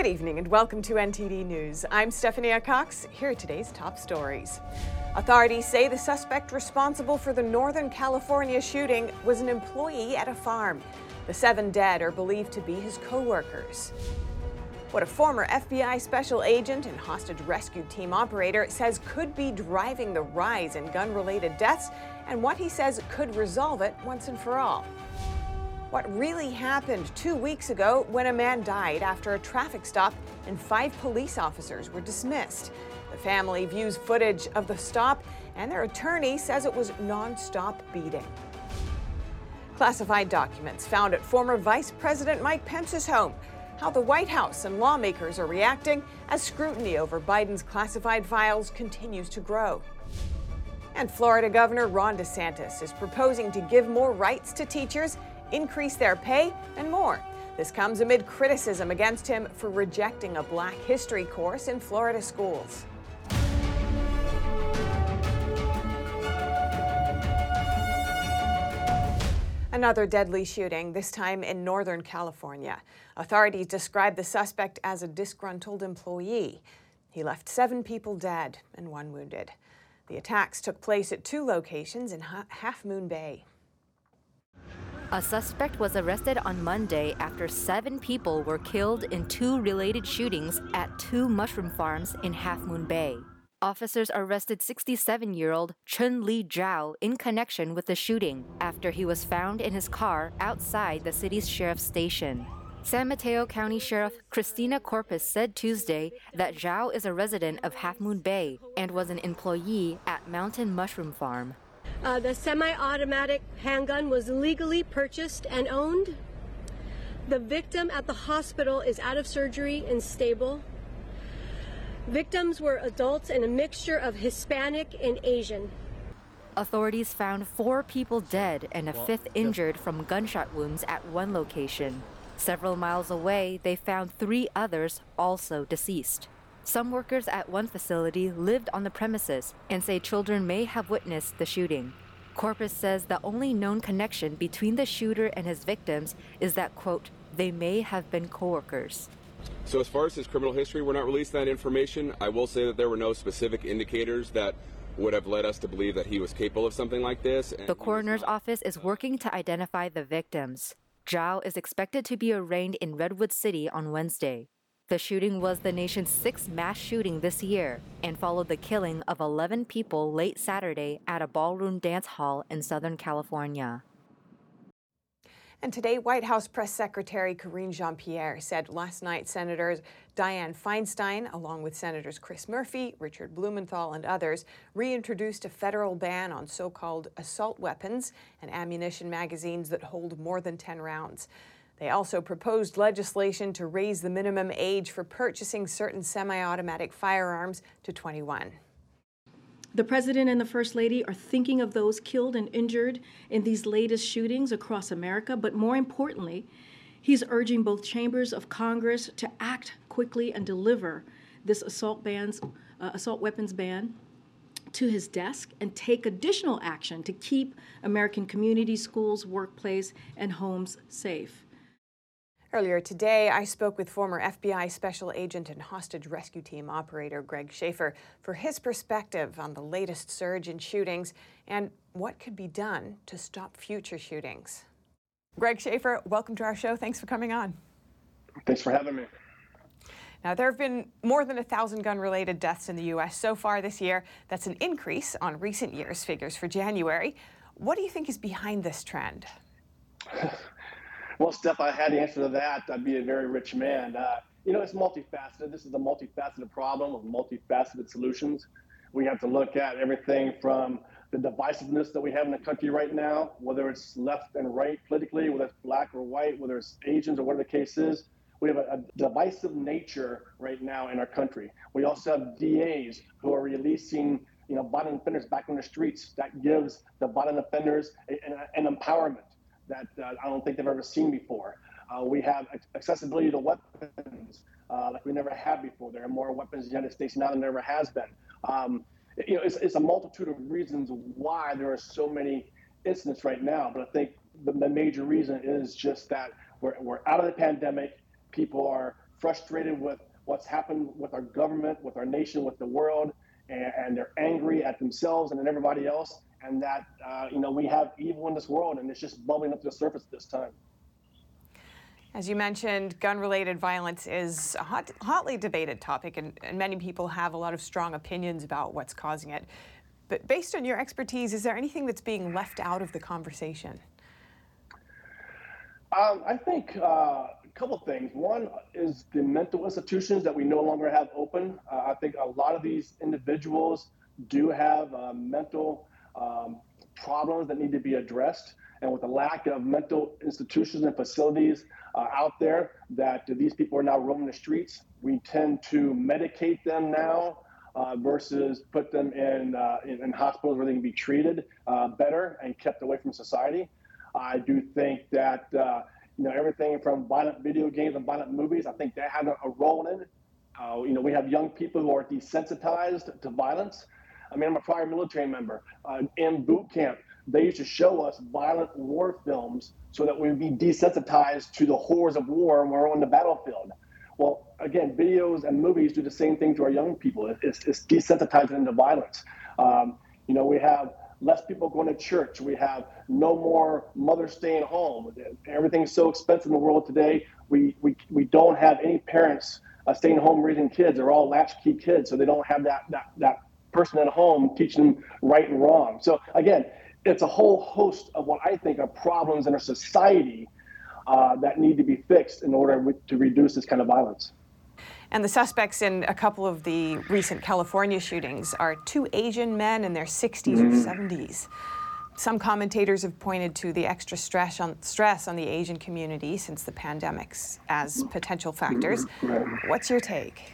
Good evening and welcome to NTD News. I'm Stephanie Cox. Here are today's top stories. Authorities say the suspect responsible for the Northern California shooting was an employee at a farm. The seven dead are believed to be his co workers. What a former FBI special agent and hostage rescue team operator says could be driving the rise in gun related deaths, and what he says could resolve it once and for all. What really happened two weeks ago when a man died after a traffic stop and five police officers were dismissed. The family views footage of the stop, and their attorney says it was non-stop beating. Classified documents found at former Vice President Mike Pence's home. How the White House and lawmakers are reacting as scrutiny over Biden's classified files continues to grow. And Florida Governor Ron DeSantis is proposing to give more rights to teachers, increase their pay, and more. This comes amid criticism against him for rejecting a black history course in Florida schools. Another deadly shooting, this time in Northern California. Authorities describe the suspect as a disgruntled employee. He left seven people dead and one wounded. The attacks took place at two locations in Half Moon Bay. A suspect was arrested on Monday after seven people were killed in two related shootings at two mushroom farms in Half Moon Bay. Officers arrested 67 year old Chun Li Zhao in connection with the shooting after he was found in his car outside the city's sheriff's station. San Mateo County Sheriff Christina Corpus said Tuesday that Zhao is a resident of Half Moon Bay and was an employee at Mountain Mushroom Farm. Uh, the semi automatic handgun was legally purchased and owned. The victim at the hospital is out of surgery and stable. Victims were adults and a mixture of Hispanic and Asian. Authorities found four people dead and a fifth injured from gunshot wounds at one location. Several miles away, they found three others also deceased. Some workers at one facility lived on the premises and say children may have witnessed the shooting. Corpus says the only known connection between the shooter and his victims is that, quote, they may have been coworkers. So, as far as his criminal history, we're not releasing that information. I will say that there were no specific indicators that would have led us to believe that he was capable of something like this. The coroner's office is working to identify the victims. Zhao is expected to be arraigned in Redwood City on Wednesday. The shooting was the nation's sixth mass shooting this year and followed the killing of 11 people late Saturday at a ballroom dance hall in Southern California. And today, White House Press Secretary Karine Jean Pierre said last night Senators Dianne Feinstein, along with Senators Chris Murphy, Richard Blumenthal, and others, reintroduced a federal ban on so called assault weapons and ammunition magazines that hold more than 10 rounds. They also proposed legislation to raise the minimum age for purchasing certain semi automatic firearms to 21. The President and the First Lady are thinking of those killed and injured in these latest shootings across America, but more importantly, he's urging both chambers of Congress to act quickly and deliver this assault bans, uh, assault weapons ban to his desk and take additional action to keep American communities, schools, workplace, and homes safe. Earlier today, I spoke with former FBI Special Agent and Hostage Rescue Team operator Greg Shaffer for his perspective on the latest surge in shootings and what could be done to stop future shootings. Greg Shaffer, welcome to our show. Thanks for coming on. Thanks for having me. Now, there have been more than a thousand gun related deaths in the U.S. so far this year. That's an increase on recent years' figures for January. What do you think is behind this trend? Well, Steph, I had the answer to that. I'd be a very rich man. Uh, you know, it's multifaceted. This is a multifaceted problem with multifaceted solutions. We have to look at everything from the divisiveness that we have in the country right now, whether it's left and right politically, whether it's black or white, whether it's Asians or whatever the case is. We have a, a divisive nature right now in our country. We also have DAs who are releasing, you know, violent offenders back on the streets. That gives the violent offenders an empowerment that uh, I don't think they've ever seen before. Uh, we have accessibility to weapons uh, like we never had before. There are more weapons in the United States now than there ever has been. Um, you know, it's, it's, a multitude of reasons why there are so many incidents right now. But I think the, the major reason is just that we're, we're out of the pandemic. People are frustrated with what's happened with our government, with our nation, with the world, and, and they're angry at themselves and at everybody else, and that uh, you know we have evil in this world, and it's just bubbling up to the surface this time. As you mentioned, gun-related violence is a hot, hotly debated topic, and, and many people have a lot of strong opinions about what's causing it. But based on your expertise, is there anything that's being left out of the conversation? Um, I think uh, a couple things. One is the mental institutions that we no longer have open. Uh, I think a lot of these individuals do have uh, mental um, problems that need to be addressed. And with the lack of mental institutions and facilities uh, out there, that these people are now roaming the streets, we tend to medicate them now uh, versus put them in, uh, in, in hospitals where they can be treated uh, better and kept away from society. I do think that uh, you know everything from violent video games and violent movies. I think that had a, a role in it. Uh, you know, we have young people who are desensitized to violence. I mean, I'm a prior military member. Uh, in boot camp, they used to show us violent war films so that we'd be desensitized to the horrors of war when we're on the battlefield. Well, again, videos and movies do the same thing to our young people. It's, it's desensitizing them to violence. Um, you know, we have less people going to church. We have no more mothers staying home. Everything's so expensive in the world today. We, we, we don't have any parents uh, staying home raising kids. They're all latchkey kids, so they don't have that, that, that person at home teaching them right and wrong. So, again, it's a whole host of what I think are problems in our society uh, that need to be fixed in order to reduce this kind of violence. And the suspects in a couple of the recent California shootings are two Asian men in their 60s mm-hmm. or 70s. Some commentators have pointed to the extra stress on, stress on the Asian community since the pandemics as potential factors. What's your take?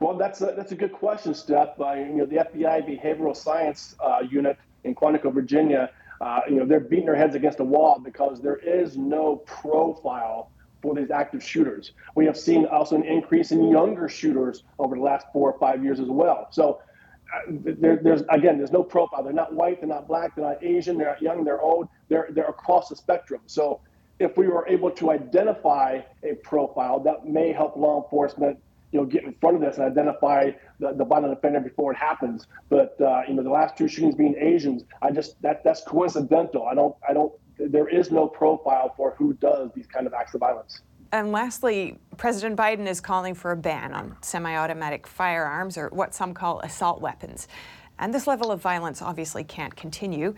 Well, that's a, that's a good question, Steph. Uh, you know, the FBI Behavioral Science uh, Unit in Quantico, Virginia, uh, you know, they're beating their heads against a wall because there is no profile for these active shooters. We have seen also an increase in younger shooters over the last four or five years as well. So uh, there, there's again, there's no profile. They're not white, they're not black, they're not Asian, they're not young, they're old. They're they're across the spectrum. So if we were able to identify a profile, that may help law enforcement you know, get in front of this and identify the, the violent offender before it happens. But uh, you know, the last two shootings being Asians, I just that that's coincidental. I don't I don't there is no profile for who does these kind of acts of violence. And lastly, President Biden is calling for a ban on semi automatic firearms, or what some call assault weapons. And this level of violence obviously can't continue.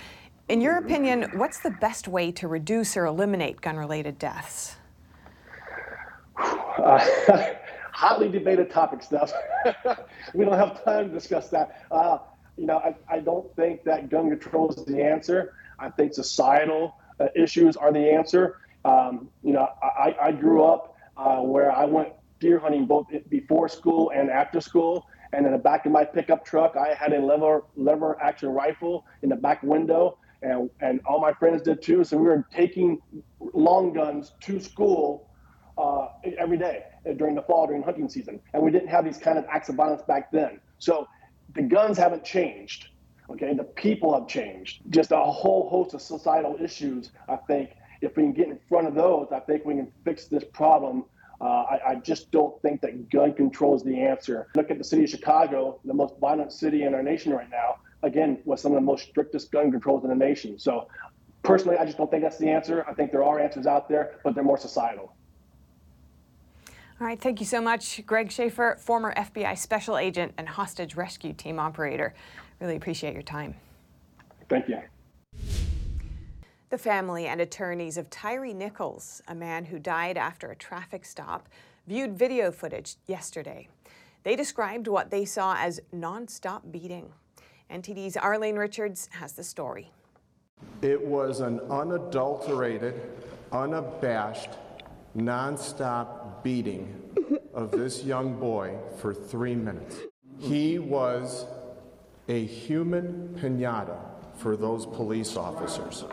In your opinion, what's the best way to reduce or eliminate gun related deaths? Uh, hotly debated topic Steph. we don't have time to discuss that. Uh, you know, I, I don't think that gun control is the answer. I think societal uh, issues are the answer. Um, you know, I, I grew up uh, where I went deer hunting both before school and after school. And in the back of my pickup truck, I had a lever lever action rifle in the back window, and and all my friends did too. So we were taking long guns to school uh, every day during the fall during hunting season, and we didn't have these kind of acts of violence back then. So the guns haven't changed. Okay, the people have changed. Just a whole host of societal issues. I think if we can get in front of those, I think we can fix this problem. Uh, I, I, just don't think that gun control is the answer. Look at the city of Chicago, the most violent city in our nation right now. Again, with some of the most strictest gun controls in the nation. So, personally, I just don't think that's the answer. I think there are answers out there, but they're more societal. All right, thank you so much, Greg Shaffer, former FBI special agent and hostage rescue team operator. Really appreciate your time. Thank you. The family and attorneys of Tyre Nichols, a man who died after a traffic stop, viewed video footage yesterday. They described what they saw as nonstop beating. NTD's Arlene Richards has the story. It was an unadulterated, unabashed, nonstop beating of this young boy for three minutes. He was a human pinata for those police officers.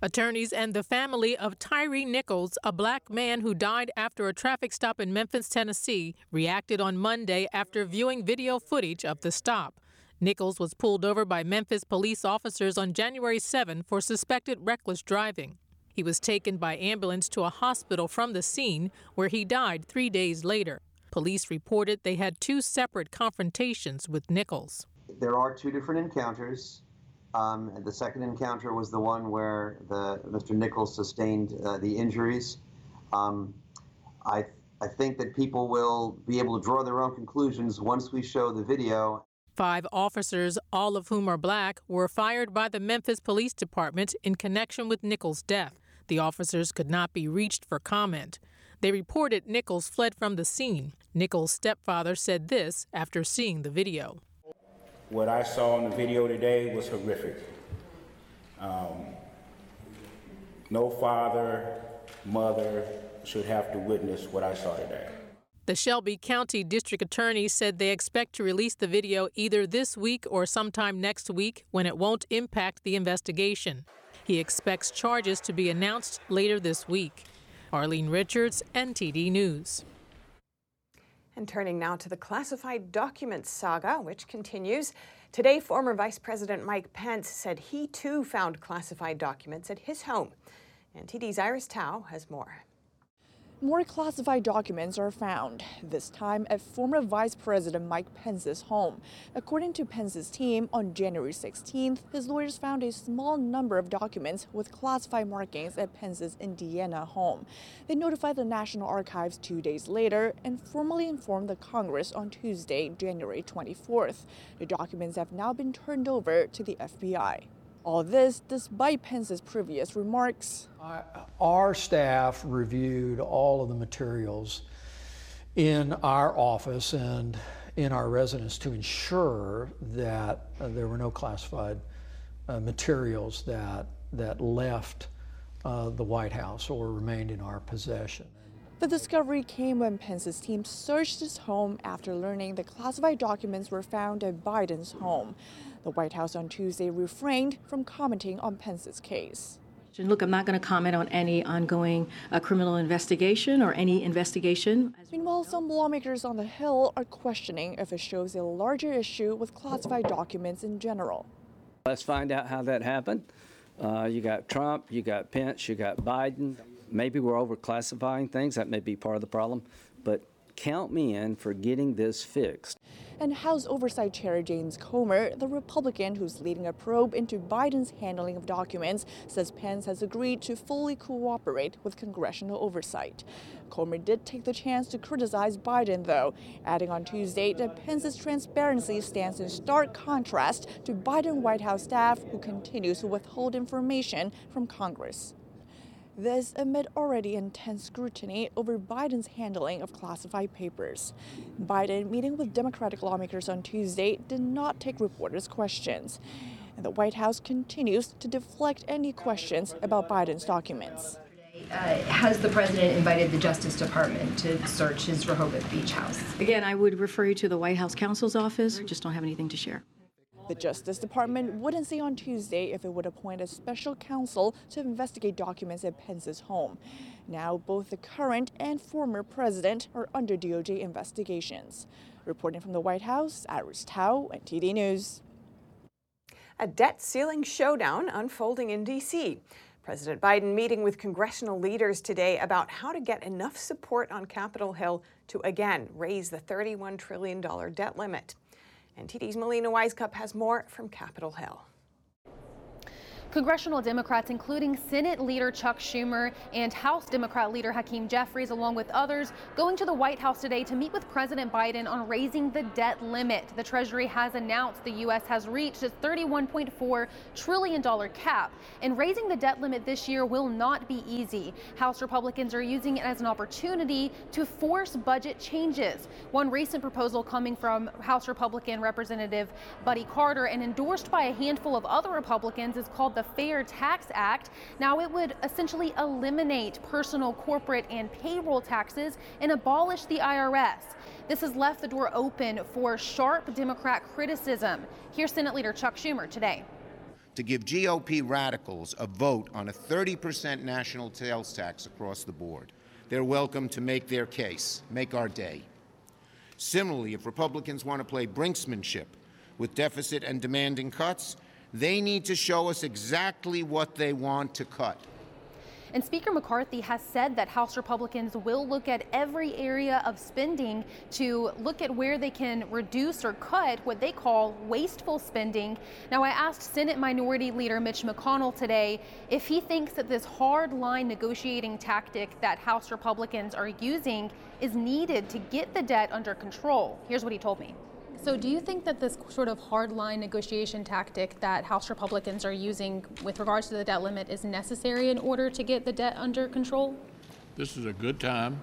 Attorneys and the family of Tyre Nichols, a black man who died after a traffic stop in Memphis, Tennessee, reacted on Monday after viewing video footage of the stop. Nichols was pulled over by Memphis police officers on January 7 for suspected reckless driving. He was taken by ambulance to a hospital from the scene where he died three days later. Police reported they had two separate confrontations with Nichols. There are two different encounters. Um, the second encounter was the one where the Mr. Nichols sustained uh, the injuries. Um, I I think that people will be able to draw their own conclusions once we show the video. Five officers, all of whom are black, were fired by the Memphis Police Department in connection with Nichols' death. The officers could not be reached for comment. They reported Nichols fled from the scene. Nichols' stepfather said this after seeing the video. What I saw in the video today was horrific. Um, no father, mother should have to witness what I saw today. The Shelby County District Attorney said they expect to release the video either this week or sometime next week when it won't impact the investigation. He expects charges to be announced later this week. Arlene Richards, NTD News. And turning now to the classified documents saga, which continues. Today, former Vice President Mike Pence said he too found classified documents at his home. NTD's Iris Tao has more more classified documents are found, this time at former Vice President Mike Pence's home. According to Pence's team, on January 16th, his lawyers found a small number of documents with classified markings at Pence's Indiana home. They notified the National Archives two days later and formally informed the Congress on Tuesday, January 24th. The documents have now been turned over to the FBI. All this despite Pence's previous remarks. Our staff reviewed all of the materials in our office and in our residence to ensure that uh, there were no classified uh, materials that, that left uh, the White House or remained in our possession. The discovery came when Pence's team searched his home after learning the classified documents were found at Biden's home. The White House on Tuesday refrained from commenting on Pence's case. Look, I'm not going to comment on any ongoing uh, criminal investigation or any investigation. Meanwhile, some lawmakers on the Hill are questioning if it shows a larger issue with classified documents in general. Let's find out how that happened. Uh, you got Trump, you got Pence, you got Biden. Maybe we're overclassifying things. That may be part of the problem. But count me in for getting this fixed. And House Oversight Chair James Comer, the Republican who's leading a probe into Biden's handling of documents, says Pence has agreed to fully cooperate with congressional oversight. Comer did take the chance to criticize Biden, though, adding on Tuesday that Pence's transparency stands in stark contrast to Biden White House staff who continues to withhold information from Congress. This amid already intense scrutiny over Biden's handling of classified papers. Biden, meeting with Democratic lawmakers on Tuesday, did not take reporters' questions. And the White House continues to deflect any questions about Biden's documents. Uh, has the president invited the Justice Department to search his Rehoboth Beach house? Again, I would refer you to the White House counsel's office. We Just don't have anything to share. The Justice Department wouldn't say on Tuesday if it would appoint a special counsel to investigate documents at Pence's home. Now, both the current and former president are under DOJ investigations. Reporting from the White House, Iris Tao, NTD News. A debt ceiling showdown unfolding in D.C. President Biden meeting with congressional leaders today about how to get enough support on Capitol Hill to again raise the $31 trillion debt limit. NTD's Melina Wisecup has more from Capitol Hill. Congressional Democrats, including Senate Leader Chuck Schumer and House Democrat Leader Hakeem Jeffries, along with others, going to the White House today to meet with President Biden on raising the debt limit. The Treasury has announced the U.S. has reached its $31.4 trillion cap, and raising the debt limit this year will not be easy. House Republicans are using it as an opportunity to force budget changes. One recent proposal coming from House Republican Representative Buddy Carter and endorsed by a handful of other Republicans is called the the Fair Tax Act. Now, it would essentially eliminate personal, corporate, and payroll taxes and abolish the IRS. This has left the door open for sharp Democrat criticism. Here's Senate Leader Chuck Schumer today. To give GOP radicals a vote on a 30% national sales tax across the board, they're welcome to make their case, make our day. Similarly, if Republicans want to play brinksmanship with deficit and demanding cuts, they need to show us exactly what they want to cut. And Speaker McCarthy has said that House Republicans will look at every area of spending to look at where they can reduce or cut what they call wasteful spending. Now, I asked Senate Minority Leader Mitch McConnell today if he thinks that this hard line negotiating tactic that House Republicans are using is needed to get the debt under control. Here's what he told me. So, do you think that this sort of hardline negotiation tactic that House Republicans are using with regards to the debt limit is necessary in order to get the debt under control? This is a good time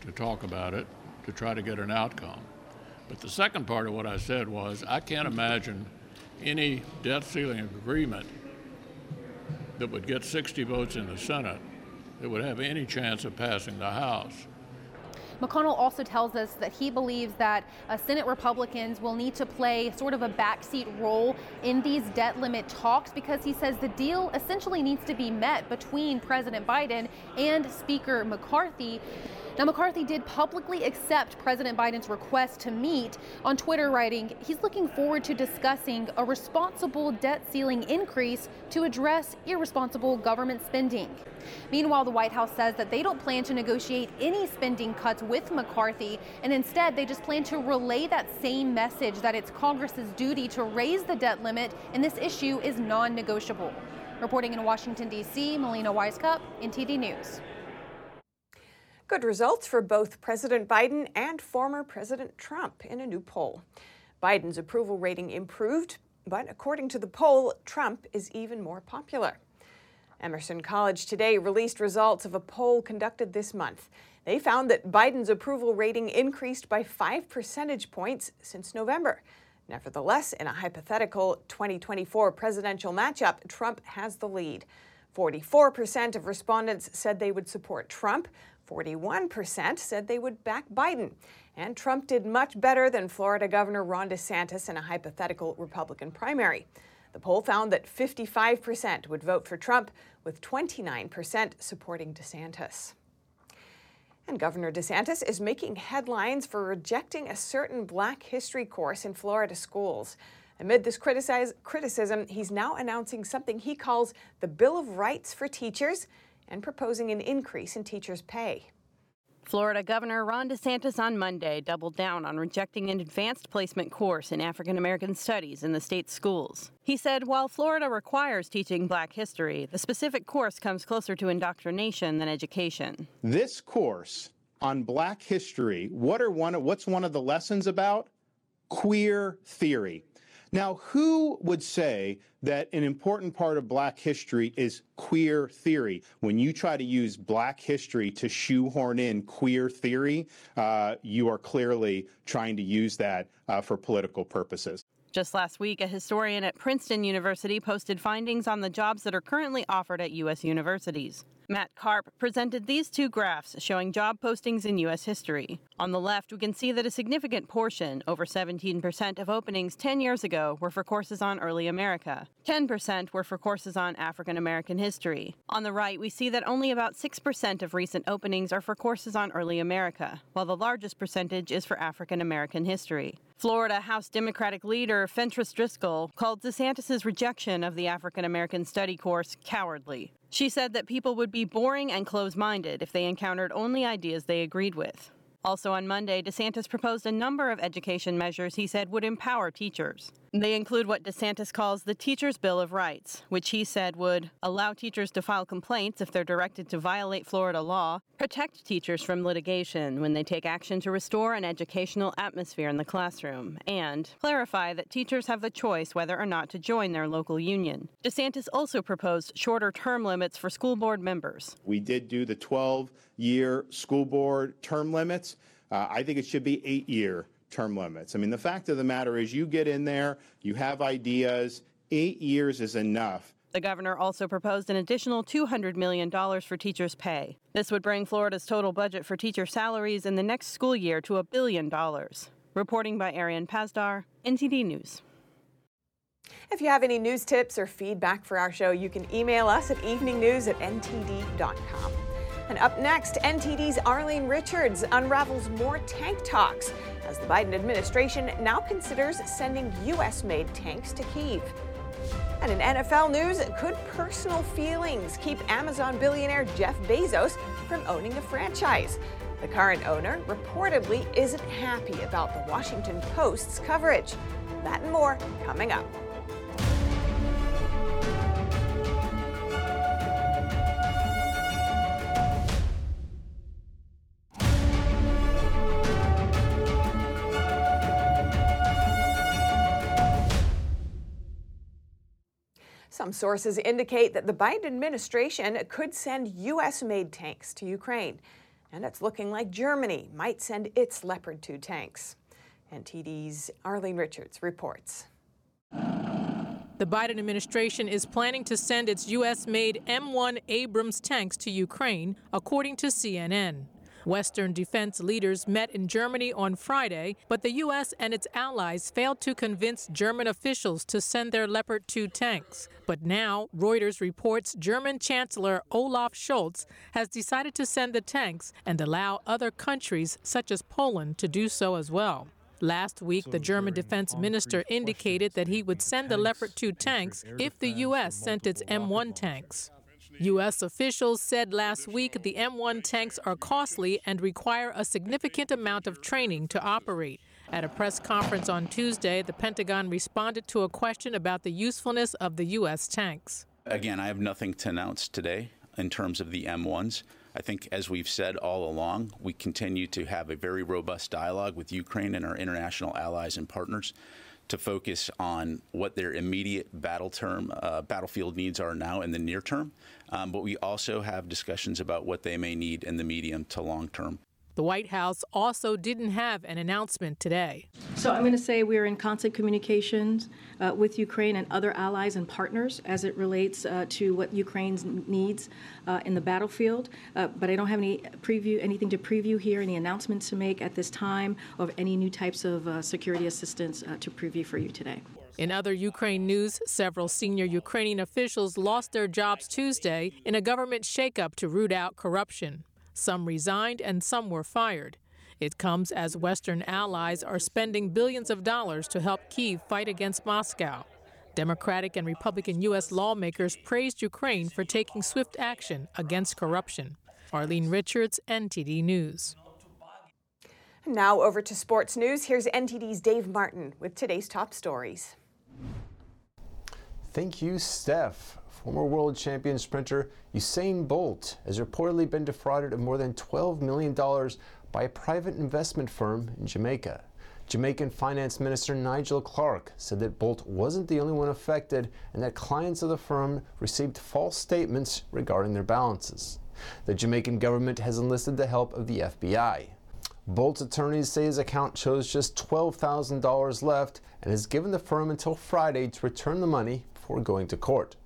to talk about it, to try to get an outcome. But the second part of what I said was I can't imagine any debt ceiling agreement that would get 60 votes in the Senate that would have any chance of passing the House. McConnell also tells us that he believes that uh, Senate Republicans will need to play sort of a backseat role in these debt limit talks because he says the deal essentially needs to be met between President Biden and Speaker McCarthy. Now, McCarthy did publicly accept President Biden's request to meet on Twitter, writing, he's looking forward to discussing a responsible debt ceiling increase to address irresponsible government spending. Meanwhile, the White House says that they don't plan to negotiate any spending cuts with McCarthy, and instead they just plan to relay that same message that it's Congress's duty to raise the debt limit, and this issue is non negotiable. Reporting in Washington, D.C., Melina Wisecup, NTD News. Good results for both President Biden and former President Trump in a new poll. Biden's approval rating improved, but according to the poll, Trump is even more popular. Emerson College today released results of a poll conducted this month. They found that Biden's approval rating increased by five percentage points since November. Nevertheless, in a hypothetical 2024 presidential matchup, Trump has the lead. 44% of respondents said they would support Trump, 41% said they would back Biden. And Trump did much better than Florida Governor Ron DeSantis in a hypothetical Republican primary. The poll found that 55% would vote for Trump, with 29% supporting DeSantis. And Governor DeSantis is making headlines for rejecting a certain black history course in Florida schools. Amid this criticism, he's now announcing something he calls the Bill of Rights for Teachers and proposing an increase in teachers' pay. Florida Governor Ron DeSantis on Monday doubled down on rejecting an advanced placement course in African American studies in the state's schools. He said while Florida requires teaching black history, the specific course comes closer to indoctrination than education. This course on black history, what are one of, what's one of the lessons about? Queer theory. Now, who would say that an important part of black history is queer theory? When you try to use black history to shoehorn in queer theory, uh, you are clearly trying to use that uh, for political purposes. Just last week, a historian at Princeton University posted findings on the jobs that are currently offered at U.S. universities. Matt Karp presented these two graphs showing job postings in U.S. history. On the left, we can see that a significant portion, over 17% of openings 10 years ago, were for courses on early America. 10% were for courses on African American history. On the right, we see that only about 6% of recent openings are for courses on early America, while the largest percentage is for African American history. Florida House Democratic leader Fentrice Driskell called DeSantis' rejection of the African American study course cowardly. She said that people would be boring and close minded if they encountered only ideas they agreed with. Also on Monday, DeSantis proposed a number of education measures he said would empower teachers. They include what DeSantis calls the Teacher's Bill of Rights, which he said would allow teachers to file complaints if they're directed to violate Florida law, protect teachers from litigation when they take action to restore an educational atmosphere in the classroom, and clarify that teachers have the choice whether or not to join their local union. DeSantis also proposed shorter term limits for school board members. We did do the 12 year school board term limits. Uh, I think it should be eight year term limits. I mean, the fact of the matter is, you get in there, you have ideas, eight years is enough. The governor also proposed an additional $200 million for teachers' pay. This would bring Florida's total budget for teacher salaries in the next school year to a billion dollars. Reporting by Arian Pazdar, NTD News. If you have any news tips or feedback for our show, you can email us at eveningnews at ntd.com. And up next, NTD's Arlene Richards unravels more tank talks as the Biden administration now considers sending U.S. made tanks to Kiev. And in NFL news, could personal feelings keep Amazon billionaire Jeff Bezos from owning a franchise? The current owner reportedly isn't happy about the Washington Post's coverage. That and more coming up. Sources indicate that the Biden administration could send U.S. made tanks to Ukraine. And it's looking like Germany might send its Leopard 2 tanks. NTD's Arlene Richards reports. The Biden administration is planning to send its U.S. made M1 Abrams tanks to Ukraine, according to CNN. Western defense leaders met in Germany on Friday, but the U.S. and its allies failed to convince German officials to send their Leopard 2 tanks. But now, Reuters reports German Chancellor Olaf Scholz has decided to send the tanks and allow other countries, such as Poland, to do so as well. Last week, the German defense minister indicated that he would send the Leopard 2 tanks if the U.S. sent its M1 tanks. U.S. officials said last week the M1 tanks are costly and require a significant amount of training to operate. At a press conference on Tuesday, the Pentagon responded to a question about the usefulness of the U.S. tanks. Again, I have nothing to announce today in terms of the M1s. I think, as we've said all along, we continue to have a very robust dialogue with Ukraine and our international allies and partners to focus on what their immediate battle term, uh, battlefield needs are now in the near term. Um, but we also have discussions about what they may need in the medium to long term. The White House also didn't have an announcement today. So I'm going to say we're in constant communications uh, with Ukraine and other allies and partners as it relates uh, to what Ukraine needs uh, in the battlefield. Uh, but I don't have any preview, anything to preview here, any announcements to make at this time of any new types of uh, security assistance uh, to preview for you today. In other Ukraine news, several senior Ukrainian officials lost their jobs Tuesday in a government shakeup to root out corruption. Some resigned and some were fired. It comes as Western allies are spending billions of dollars to help Kiev fight against Moscow. Democratic and Republican U.S. lawmakers praised Ukraine for taking swift action against corruption. Arlene Richards, NTD News. Now over to sports news. Here's NTD's Dave Martin with today's top stories. Thank you, Steph. Former world champion sprinter Usain Bolt has reportedly been defrauded of more than $12 million by a private investment firm in Jamaica. Jamaican Finance Minister Nigel Clarke said that Bolt wasn't the only one affected and that clients of the firm received false statements regarding their balances. The Jamaican government has enlisted the help of the FBI. Bolt's attorneys say his account shows just $12,000 left and has given the firm until Friday to return the money before going to court.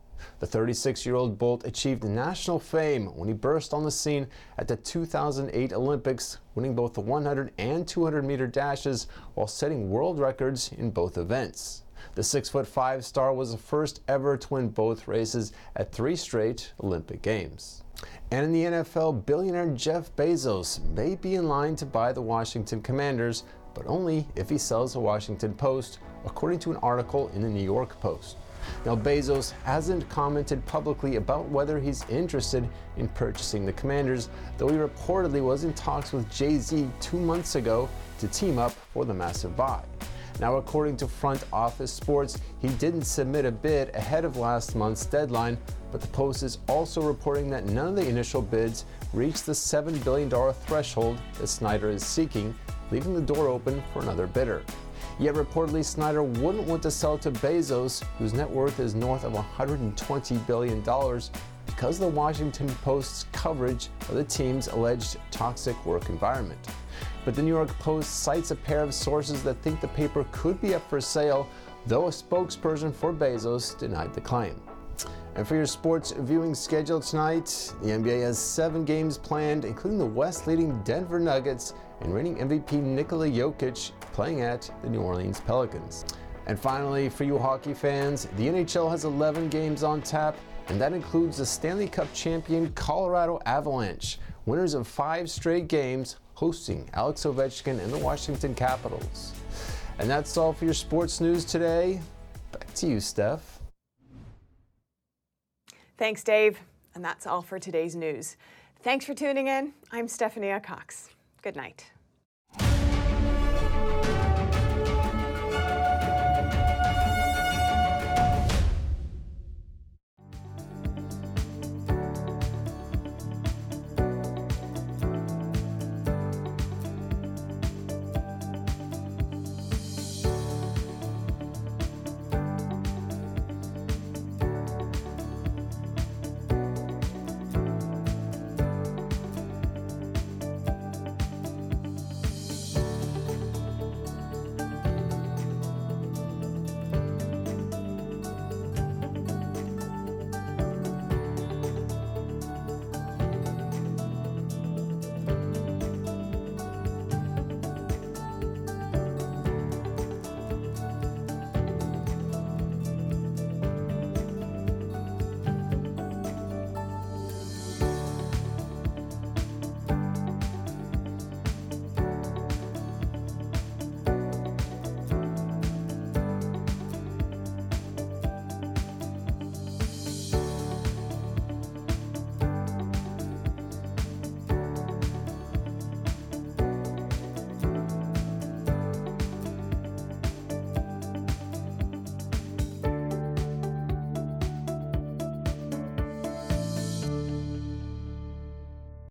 The 36 year old Bolt achieved national fame when he burst on the scene at the 2008 Olympics, winning both the 100 and 200 meter dashes while setting world records in both events. The 6'5 star was the first ever to win both races at three straight Olympic Games. And in the NFL, billionaire Jeff Bezos may be in line to buy the Washington Commanders, but only if he sells the Washington Post, according to an article in the New York Post. Now, Bezos hasn't commented publicly about whether he's interested in purchasing the Commanders, though he reportedly was in talks with Jay Z two months ago to team up for the massive buy. Now, according to Front Office Sports, he didn't submit a bid ahead of last month's deadline, but the Post is also reporting that none of the initial bids reached the $7 billion threshold that Snyder is seeking, leaving the door open for another bidder. Yet reportedly, Snyder wouldn't want to sell to Bezos, whose net worth is north of $120 billion, because of the Washington Post's coverage of the team's alleged toxic work environment. But the New York Post cites a pair of sources that think the paper could be up for sale, though a spokesperson for Bezos denied the claim. And for your sports viewing schedule tonight, the NBA has seven games planned, including the West leading Denver Nuggets and reigning MVP Nikola Jokic playing at the New Orleans Pelicans. And finally, for you hockey fans, the NHL has 11 games on tap, and that includes the Stanley Cup champion Colorado Avalanche, winners of five straight games, hosting Alex Ovechkin and the Washington Capitals. And that's all for your sports news today. Back to you, Steph. Thanks, Dave. And that's all for today's news. Thanks for tuning in. I'm Stephanie Cox. Good night.